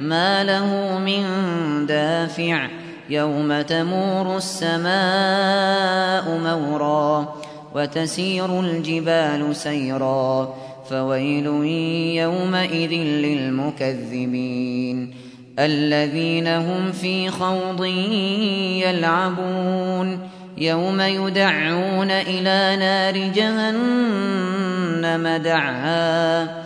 ما له من دافع يوم تمور السماء مورا وتسير الجبال سيرا فويل يومئذ للمكذبين الذين هم في خوض يلعبون يوم يدعون إلى نار جهنم دعا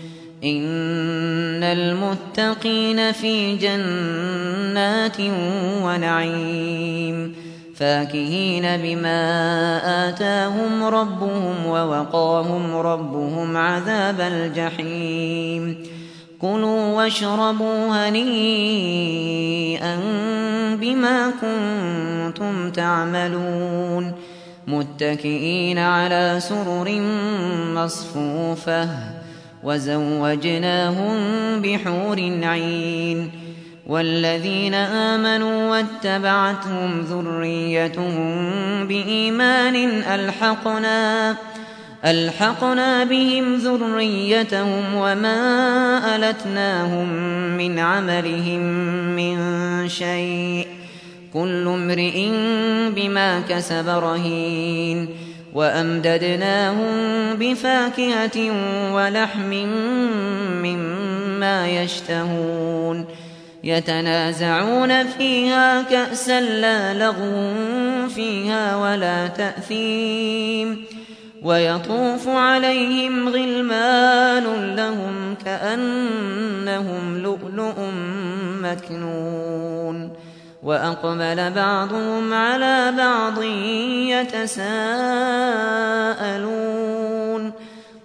إن المتقين في جنات ونعيم فاكهين بما آتاهم ربهم ووقاهم ربهم عذاب الجحيم كلوا واشربوا هنيئا بما كنتم تعملون متكئين على سرر مصفوفة وزوجناهم بحور عين والذين آمنوا واتبعتهم ذريتهم بإيمان ألحقنا ألحقنا بهم ذريتهم وما ألتناهم من عملهم من شيء كل امرئ بما كسب رهين وأمددناهم بفاكهة ولحم مما يشتهون يتنازعون فيها كأسا لا لغو فيها ولا تأثيم ويطوف عليهم غلمان لهم كأنهم لؤلؤ مكنون وأقبل بعضهم على بعض يتساءلون.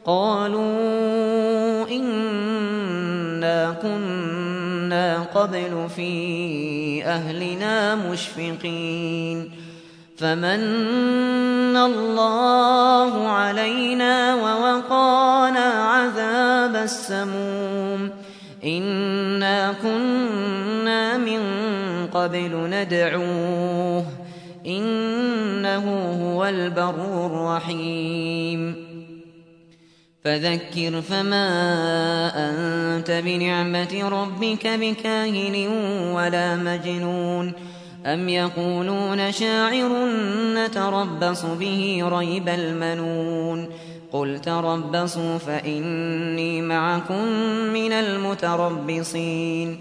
قالوا إنا كنا قبل في أهلنا مشفقين. فمن الله علينا ووقانا عذاب السموم. إنا كنا من قبل ندعوه إنه هو البر الرحيم. فذكر فما أنت بنعمة ربك بكاهن ولا مجنون. أم يقولون شاعر نتربص به ريب المنون. قل تربصوا فإني معكم من المتربصين.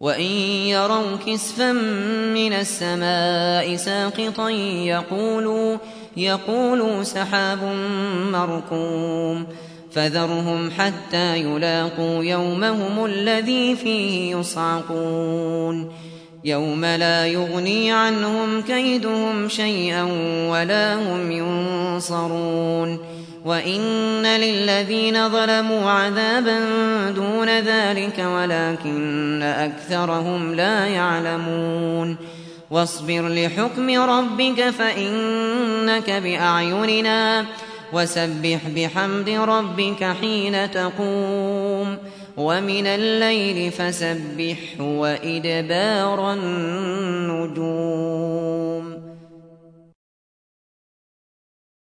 وإن يروا كسفا من السماء ساقطا يقولوا يقولوا سحاب مركوم فذرهم حتى يلاقوا يومهم الذي فيه يصعقون يوم لا يغني عنهم كيدهم شيئا ولا هم ينصرون وإن للذين ظلموا عذابا دون ذلك ولكن أكثرهم لا يعلمون واصبر لحكم ربك فإنك بأعيننا وسبح بحمد ربك حين تقوم ومن الليل فسبح وإدبار النجوم